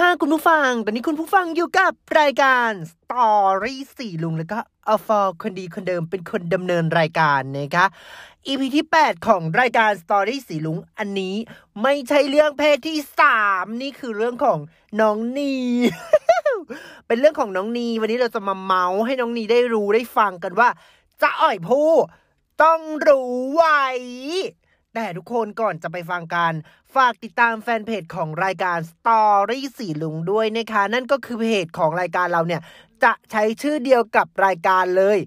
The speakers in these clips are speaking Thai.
ค่ะคุณผู้ฟัง ตอนนี้คุณผู้ฟังอยู่กับรายการสตอรี่สีรุ้งแล้วก็อฟอคนดีคนเดิมเป็นคนดำเนินรายการนะคะ EP ที่ 8 ของรายการสตอรี่สีรุ้ง อันนี้ไม่ใช่เรื่องเพศที่ 3 นี่คือเรื่องของน้องนี เป็นเรื่องของน้องนี วันนี้เราจะมาเม้าท์ให้น้องนีได้รู้ได้ฟังกันว่าจะอ่อยผู้ต้องรู้ไว้ แต่ทุกคนก่อนจะไปฟังกัน ฝากติดตามแฟนเพจของรายการ Story สีลุงด้วยนะคะ นั่นก็คือเพจของรายการเราเนี่ย จะใช้ชื่อเดียวกับรายการเลย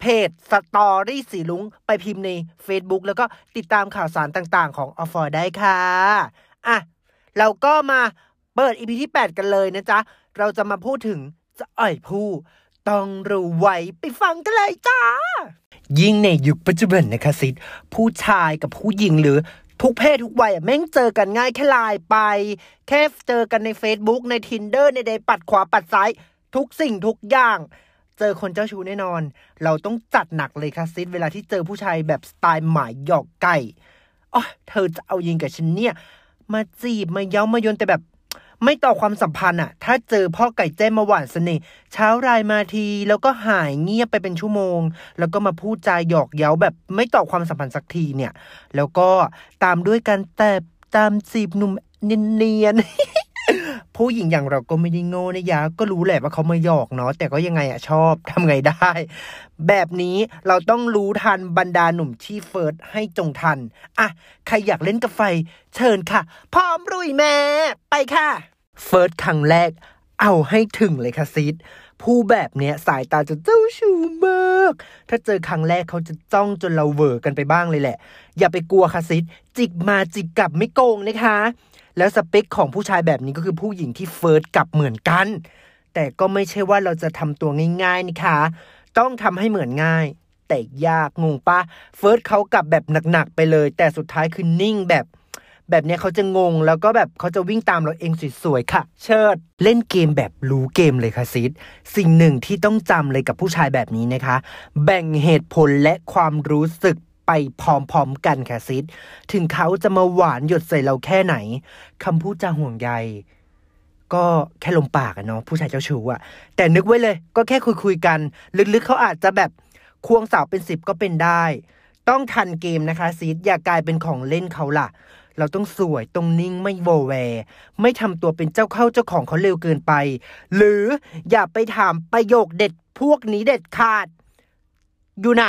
เพจ Story สีลุงไปพิมพ์ใน Facebook แล้วก็ติดตามข่าวสารต่างๆ ของออฟฟอร์ได้ค่ะ อะ เราก็มาเปิด EP ที่ 8 กันเลยนะจ๊ะ เราจะมาพูดถึงจะอ่อยผู้ ต้องรู้ไว้ไปฟังกันเลยจ้า ยิ่งในยุคปัจจุบันนะคะซิดผู้ชายกับผู้หญิงหรือทุกเพศทุกวัยแม่งเจอกันง่ายแค่ไลน์ไป แค่เจอกันใน Facebook ใน Tinder ในใดปัดขวาปัดซ้าย ทุกสิ่งทุกอย่าง เจอคนเจ้าชู้แน่นอน เราต้องจัดหนักเลยค่ะซิดเวลาที่เจอผู้ชายแบบสไตล์หมายหยอกไก่อ๋อเธอจะเอายิงกับฉันเนี่ย มาจีบมาเย้ามายนแต่แบบ ไม่ต่อความสัมพันธ์อะถ้าเจอพ่อไก่แจ้มาหวานเสน่ห์เช้ารายมาทีแล้วก็หายเงียบไปเป็นชั่วโมง แล้วก็มาพูดจาหยอกเย้าแบบไม่ต่อความสัมพันธ์สักทีเนี่ย แล้วก็ตามด้วยการแต่ตามจีบหนุ่มเนียนๆผู้หญิงอย่างเราก็ไม่ได้โง่นะยะก็รู้แหละว่าเขามาหยอกเนาะแต่ก็ยังไงอะชอบทำไงได้ แบบนี้เราต้องรู้ทันบรรดาหนุ่มที่ flirt ให้จงทัน อะ ใครอยากเล่นกับไฟ เชิญค่ะ พร้อมลุยแม่ ไปค่ะ flirt ครั้งแรก เอาให้ถึงเลยค่ะ sis ผู้แบบเนี้ยสายตาจะเจ้าชู้มาก ถ้าเจอครั้งแรกเขาจะจ้องจนเราเวอร์กันไปบ้างเลยแหละ อย่าไปกลัวค่ะ sis จิกมาจิกกลับไม่โกงนะคะ แล้วสเปคของผู้ชายแบบนี้ก็คือผู้หญิงที่ flirt กลับเหมือนกัน แต่ก็ไม่ใช่ว่าเราจะทำตัวง่ายๆนะคะ ต้องทำให้เหมือนง่าย แต่ยากงงปะ flirt เขากลับแบบหนักๆไปเลย แต่สุดท้ายคือนิ่งแบบ แบบเนี้ยเขาจะงงแล้วก็แบบเขาจะวิ่งตามเราเองสวยๆค่ะ เชิด เล่นเกมแบบรู้เกมเลยค่ะซิดสิ่งหนึ่งที่ต้องจำเลยกับผู้ชายแบบนี้นะคะ แบ่งเหตุผลและความรู้สึกไปพร้อมๆกันค่ะซิดถึงเขาจะมาหวานหยดใส่เราแค่ไหนคำพูดจาห่วงใยก็แค่ลมปากอะเนาะผู้ชายเจ้าชู้อะแต่นึกไว้เลย ก็แค่คุยคุยๆกัน ลึกๆเขาอาจจะแบบควงสาวเป็นสิบก็เป็นได้ ต้องทันเกมนะคะซีดอย่ากลายเป็นของเล่นเขาล่ะ เราต้องสวยตรงนิ่งไม่โวแวร์ไม่ทำตัวเป็นเจ้าเข้าเจ้าของเขาเร็วเกินไป หรืออย่าไปถามประโยคเด็ดพวกนี้เด็ดขาด อยู่ไหน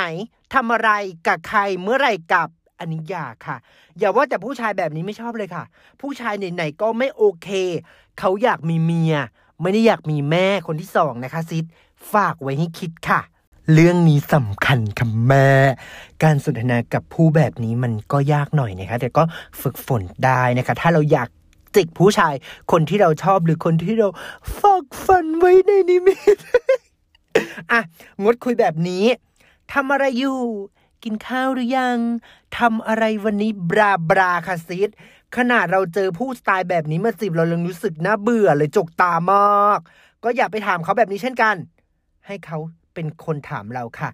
ทำอะไรกับใครเมื่อไรกับอันนี้อย่าค่ะ อย่าว่าแต่ผู้ชายแบบนี้ไม่ชอบเลยค่ะ ผู้ชายไหนๆก็ไม่โอเค เขาอยากมีเมีย ไม่ได้อยากมีแม่คนที่สองนะคะซิดฝากไว้ให้คิดค่ะ เรื่องนี้สำคัญค่ะแม่ การสนทนากับผู้แบบนี้มันก็ยากหน่อยนะคะ แต่ก็ฝึกฝนได้นะคะ ถ้าเราอยากจิกผู้ชาย คนที่เราชอบหรือคนที่เราฝากฝันไว้ในนิมิตอะ งดคุยแบบนี้ทำอะไรอยู่ กินข้าวหรือยังทำอะไรวันนี้บราบราค่ะซิดขนาดเราเจอผู้สไตล์แบบนี้มาสิบเรายังรู้สึกน่าเบื่อเลยจกตามาก ก็อย่าไปถามเขาแบบนี้เช่นกัน ให้เขา เป็นคนถามเราค่ะ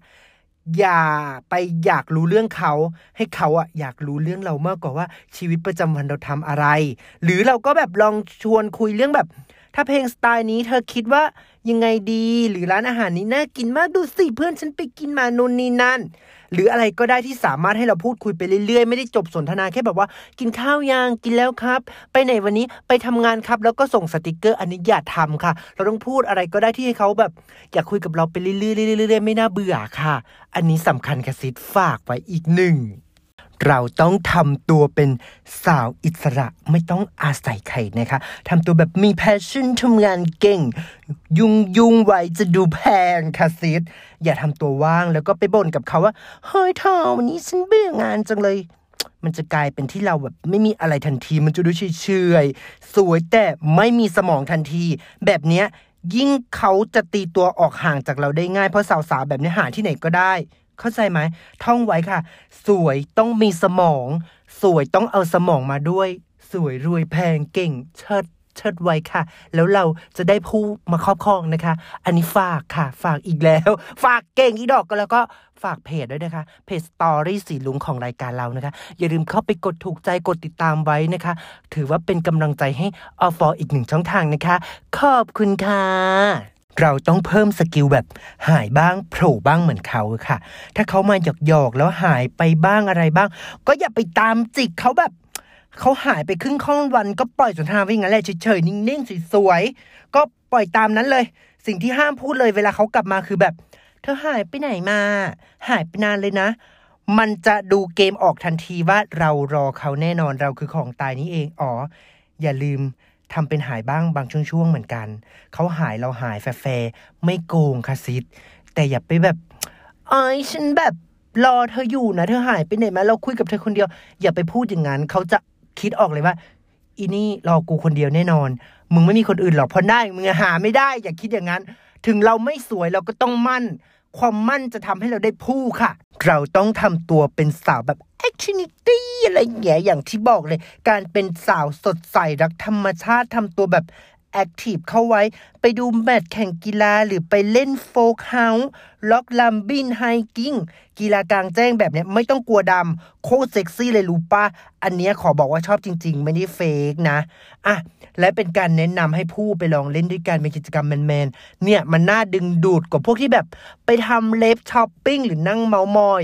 อย่าไปอยากรู้เรื่องเขา ให้เขาอะอยากรู้เรื่องเรามากกว่าว่าชีวิตประจำวันเราทำอะไร หรือเราก็แบบลองชวนคุยเรื่องแบบ ถ้าเพลงสไตล์นี้เธอคิดว่ายังไงดีหรือร้านอาหารนี้น่ากินมากดูสิเพื่อนฉันไปกินมานู่นนี่นั่น หรืออะไรก็ได้ที่สามารถให้เราพูดคุยไปเรื่อยๆ ไม่ได้จบสนทนาแค่แบบว่า กินข้าวยังกินแล้วครับ ไปไหนวันนี้ไปทำงานครับ แล้วก็ส่งสติกเกอร์อันนี้อย่าทำค่ะ เราต้องพูดอะไรก็ได้ที่ให้เขาแบบ อยากคุยกับเราไปเรื่อยๆเรื่อยๆเรื่อยๆไม่น่าเบื่อค่ะ อันนี้สำคัญค่ะ sis ฝากไว้อีกหนึ่ง เราต้องทำตัวเป็นสาวอิสระไม่ต้องอาศัยใครนะคะทำตัวแบบมี passion ทำงานเก่ง ยุ่งยุ่งไว้จะดูแพงค่ะ sis อย่าทำตัวว่างแล้วก็ไปบ่นกับเขาว่า เฮ้ยเธอวันนี้ฉันเบื่องานจังเลยมันจะกลายเป็นที่เราแบบไม่มีอะไรทันที มันจะดูเฉยๆสวยแต่ไม่มีสมองทันที แบบเนี้ยยิ่งเขาจะตีตัวออกห่างจากเราได้ง่ายเพราะสาวๆแบบนี้หาที่ไหนก็ได้ เข้าใจไหมท่องไว้ค่ะ สวยต้องมีสมอง สวยต้องเอาสมองมาด้วย สวยรวยแพงเก่งเชิดเชิดไว้ค่ะ แล้วเราจะได้ผู้มาครอบครองนะคะ อันนี้ฝากค่ะ ฝากอีกแล้ว ฝากเก่งอีดอกก็แล้วก็ฝากเพจด้วยนะคะ เพจสตอรี่สีรุ้งของรายการเรานะคะ อย่าลืมเข้าไปกดถูกใจกดติดตามไว้นะคะ ถือว่าเป็นกำลังใจให้อฟออีกหนึ่งช่องทางนะคะ ขอบคุณค่ะ เราต้องเพิ่ม skill แบบหายบ้างโผล่บ้างเหมือนเขาค่ะ ถ้าเขามาหยอกๆแล้วหายไปบ้างอะไรบ้าง ก็อย่าไปตามจิกเขาแบบเขาหายไปครึ่งค่อนวันก็ปล่อยสนทนาไปอย่างนั้นแหละเฉยๆนิ่งๆสวยๆก็ปล่อยตามนั้นเลย สิ่งที่ห้ามพูดเลยเวลาเขากลับมาคือแบบ เธอหายไปไหนมา หายไปนานเลยนะ มันจะดูเกมออกทันทีว่าเรารอเขาแน่นอนเราคือของตายนี้เองอ๋ออย่าลืม ทำเป็นหายบ้างบางช่วงๆเหมือนกัน เขาหายเราหายแฟร์ไม่โกงค่ะซิดแต่อย่าไปแบบไอ้ฉันแบบรอเธออยู่นะ เธอหายไปไหนมาเราคุยกับเธอคนเดียว อย่าไปพูดอย่างนั้นเขาจะคิดออกเลยว่า อีนี่รอกูคนเดียวแน่นอน มึงไม่มีคนอื่นหรอกเพราะได้มึงหาไม่ได้ อย่าคิดอย่างนั้น ถึงเราไม่สวยเราก็ต้องมั่น ความมั่นจะทำให้เราได้ผู้ค่ะ เราต้องทำตัวเป็นสาวแบบ activity อะไรอย่างเงี้ยอย่างที่บอกเลย การเป็นสาวสดใสรักธรรมชาติทำตัวแบบ active เข้าไว้ ไปดูแมตช์แข่งกีฬาหรือไปเล่นโฟกเฮาส์ rock climbing hiking กีฬากลางแจ้งแบบเนี้ยไม่ต้องกลัวดำโคตรเซ็กซี่เลยรู้ปะอันเนี้ยขอบอกว่าชอบจริง ๆ ไม่ได้เฟกนะอะและเป็นการแนะนำให้ผู้ไปลองเล่นด้วยกันเป็นกิจกรรมแมนๆเนี่ยมันน่าดึงดูดกว่าพวกที่แบบไปทำเล็บช้อปปิ้งหรือนั่งเมามอย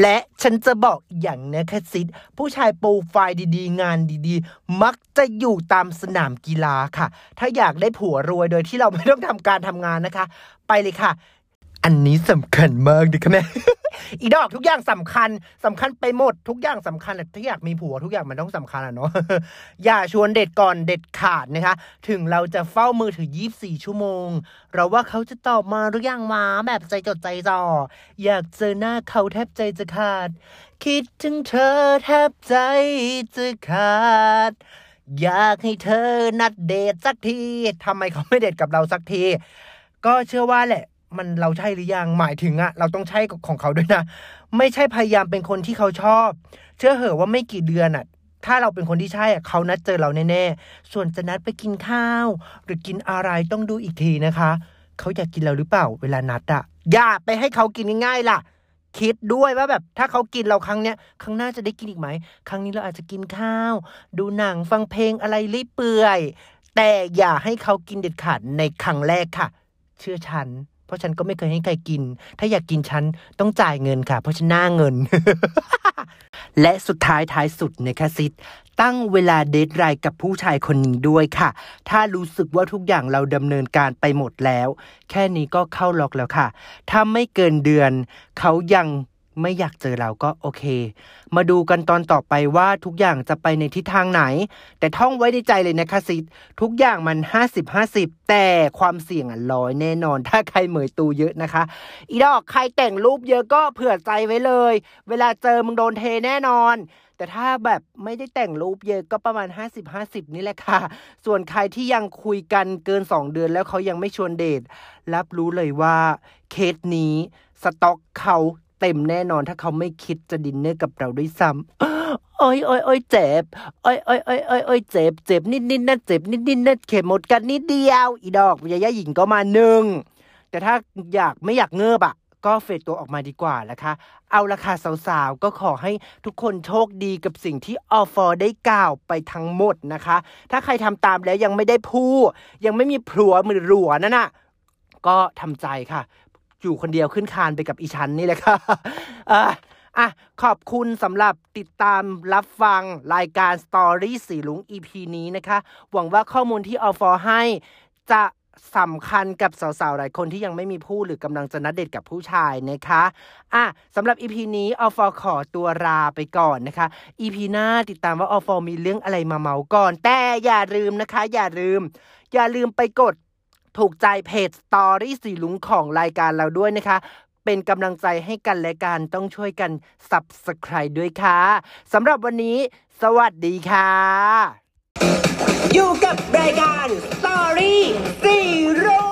และฉันจะบอกอีกอย่างนะคะซิดผู้ชายโปรไฟล์ดีๆ งานดีๆ มักจะอยู่ตามสนามกีฬาค่ะ ถ้าอยากได้ผัวรวยโดยที่เราไม่ต้องทำการทำงานนะคะ ไปเลยค่ะ อันนี้สำคัญมากดิค่ะแม่อีดอกทุกอย่างสำคัญสำคัญไปหมดทุกอย่างสำคัญถ้าอยากมีผัวทุกอย่างมันต้องสำคัญอะเนาะอย่าชวนเด็ดก่อนเด็ดขาดนะคะ ถึงเราจะเฝ้ามือถือ 24 ชั่วโมง เราว่าเขาจะตอบมาหรือยังมาแบบใจจดใจจ่ออยากเจอหน้าเขาแทบใจจะขาด คิดถึงเธอแทบใจจะขาด อยากให้เธอนัดเดทสักทีทำไมเขาไม่เดทกับเราสักที ก็เชื่อว่าแหละ มันเราใช่หรือยังหมายถึงอะเราต้องใช่ของเขาด้วยนะ ไม่ใช่พยายามเป็นคนที่เขาชอบ เชื่อเหอะว่าไม่กี่เดือนอะถ้าเราเป็นคนที่ใช่อะเขานัดเจอเราแน่ๆ ส่วนจะนัดไปกินข้าว หรือกินอะไรต้องดูอีกทีนะคะ เขาอยากกินเราหรือเปล่าเวลานัดอะอย่าไปให้เขากินง่ายๆล่ะ คิดด้วยว่าแบบถ้าเขากินเราครั้งเนี้ยครั้งหน้าจะได้กินอีกไหม ครั้งนี้เราอาจจะกินข้าว ดูหนังฟังเพลงอะไรเรื่อยเปื่อย แต่อย่าให้เขากินเด็ดขาดในครั้งแรกค่ะ เชื่อฉัน เพราะฉันก็ไม่เคยให้ใครกิน ถ้าอยากกินฉันต้องจ่ายเงินค่ะ เพราะฉันหน้าเงิน และสุดท้ายท้ายสุดนะคะซิดตั้งเวลา deadline กับผู้ชายคนนี้ด้วยค่ะ ถ้ารู้สึกว่าทุกอย่างเราดำเนินการไปหมดแล้ว แค่นี้ก็เข้าล็อกแล้วค่ะ ถ้าไม่เกินเดือน เขายัง ไม่อยากเจอเราก็โอเค มาดูกันตอนต่อไปว่าทุกอย่างจะไปในทิศทางไหน แต่ท่องไว้ในใจเลยนะคะซิดทุกอย่างมัน 50 50 แต่ความเสี่ยงอะร้อยแน่นอน ถ้าใครเหมยตูเยอะนะคะ อีดอกใครแต่งรูปเยอะก็เผื่อใจไว้เลย เวลาเจอมึงโดนเทแน่นอนแต่ถ้าแบบไม่ได้แต่งรูปเยอะก็ประมาณ 50 50 นี่แหละค่ะ ส่วนใครที่ยังคุยกันเกิน 2 เดือนแล้วเขายังไม่ชวนเดท รับรู้เลยว่าเคสนี้ สต็อกเขา เต็มแน่นอนถ้าเขาไม่คิดจะดินเนอร์กับเราด้วยซ้ำโอ้ยโอ้ยโอ้ยเจ็บโอ้ยโอ้ยโอ้ยโอ้ยโอ้ยเจ็บเจ็บนิดนิดนะเจ็บนิดนิดนะเข็มหมดกันนิดเดียว อีดอกยายาหญิงก็มาหนึ่งแต่ถ้าอยากไม่อยากเงือบอะก็ fade ตัวออกมาดีกว่านะคะ เอาละค่ะสาวๆ ก็ขอให้ทุกคนโชคดีกับสิ่งที่ออฟอร์ได้กล่าวไปทั้งหมดนะคะ ถ้าใครทำตามแล้วยังไม่ได้พูยังไม่มีผัวมือรัวนั่นน่ะก็ทำใจค่ะ อยู่คนเดียวขึ้นคานไปกับอีชันนี่แหละค่ะอะอะขอบคุณสำหรับติดตามรับฟังรายการ Story สีลุง EP นี้นะคะ หวังว่าข้อมูลที่ออฟอให้จะสำคัญกับสาวๆ หลายคนที่ยังไม่มีผู้หรือกำลังจะนัดเดทกับผู้ชายนะคะอะสำหรับ EP นี้ออฟอขอตัวลาไปก่อนนะคะ EP หน้าติดตามว่าออฟอมีเรื่องอะไรมาเมาก่อน แต่อย่าลืมนะคะ อย่าลืม อย่าลืมไปกด ถูกใจเพจสตอรี่สีลุงของรายการเราด้วยนะคะ เป็นกำลังใจให้กันและกันต้องช่วยกัน Subscribe ด้วยค่ะสำหรับวันนี้ สวัสดีค่ะ อยู่กับรายการ Story สีรุ้ง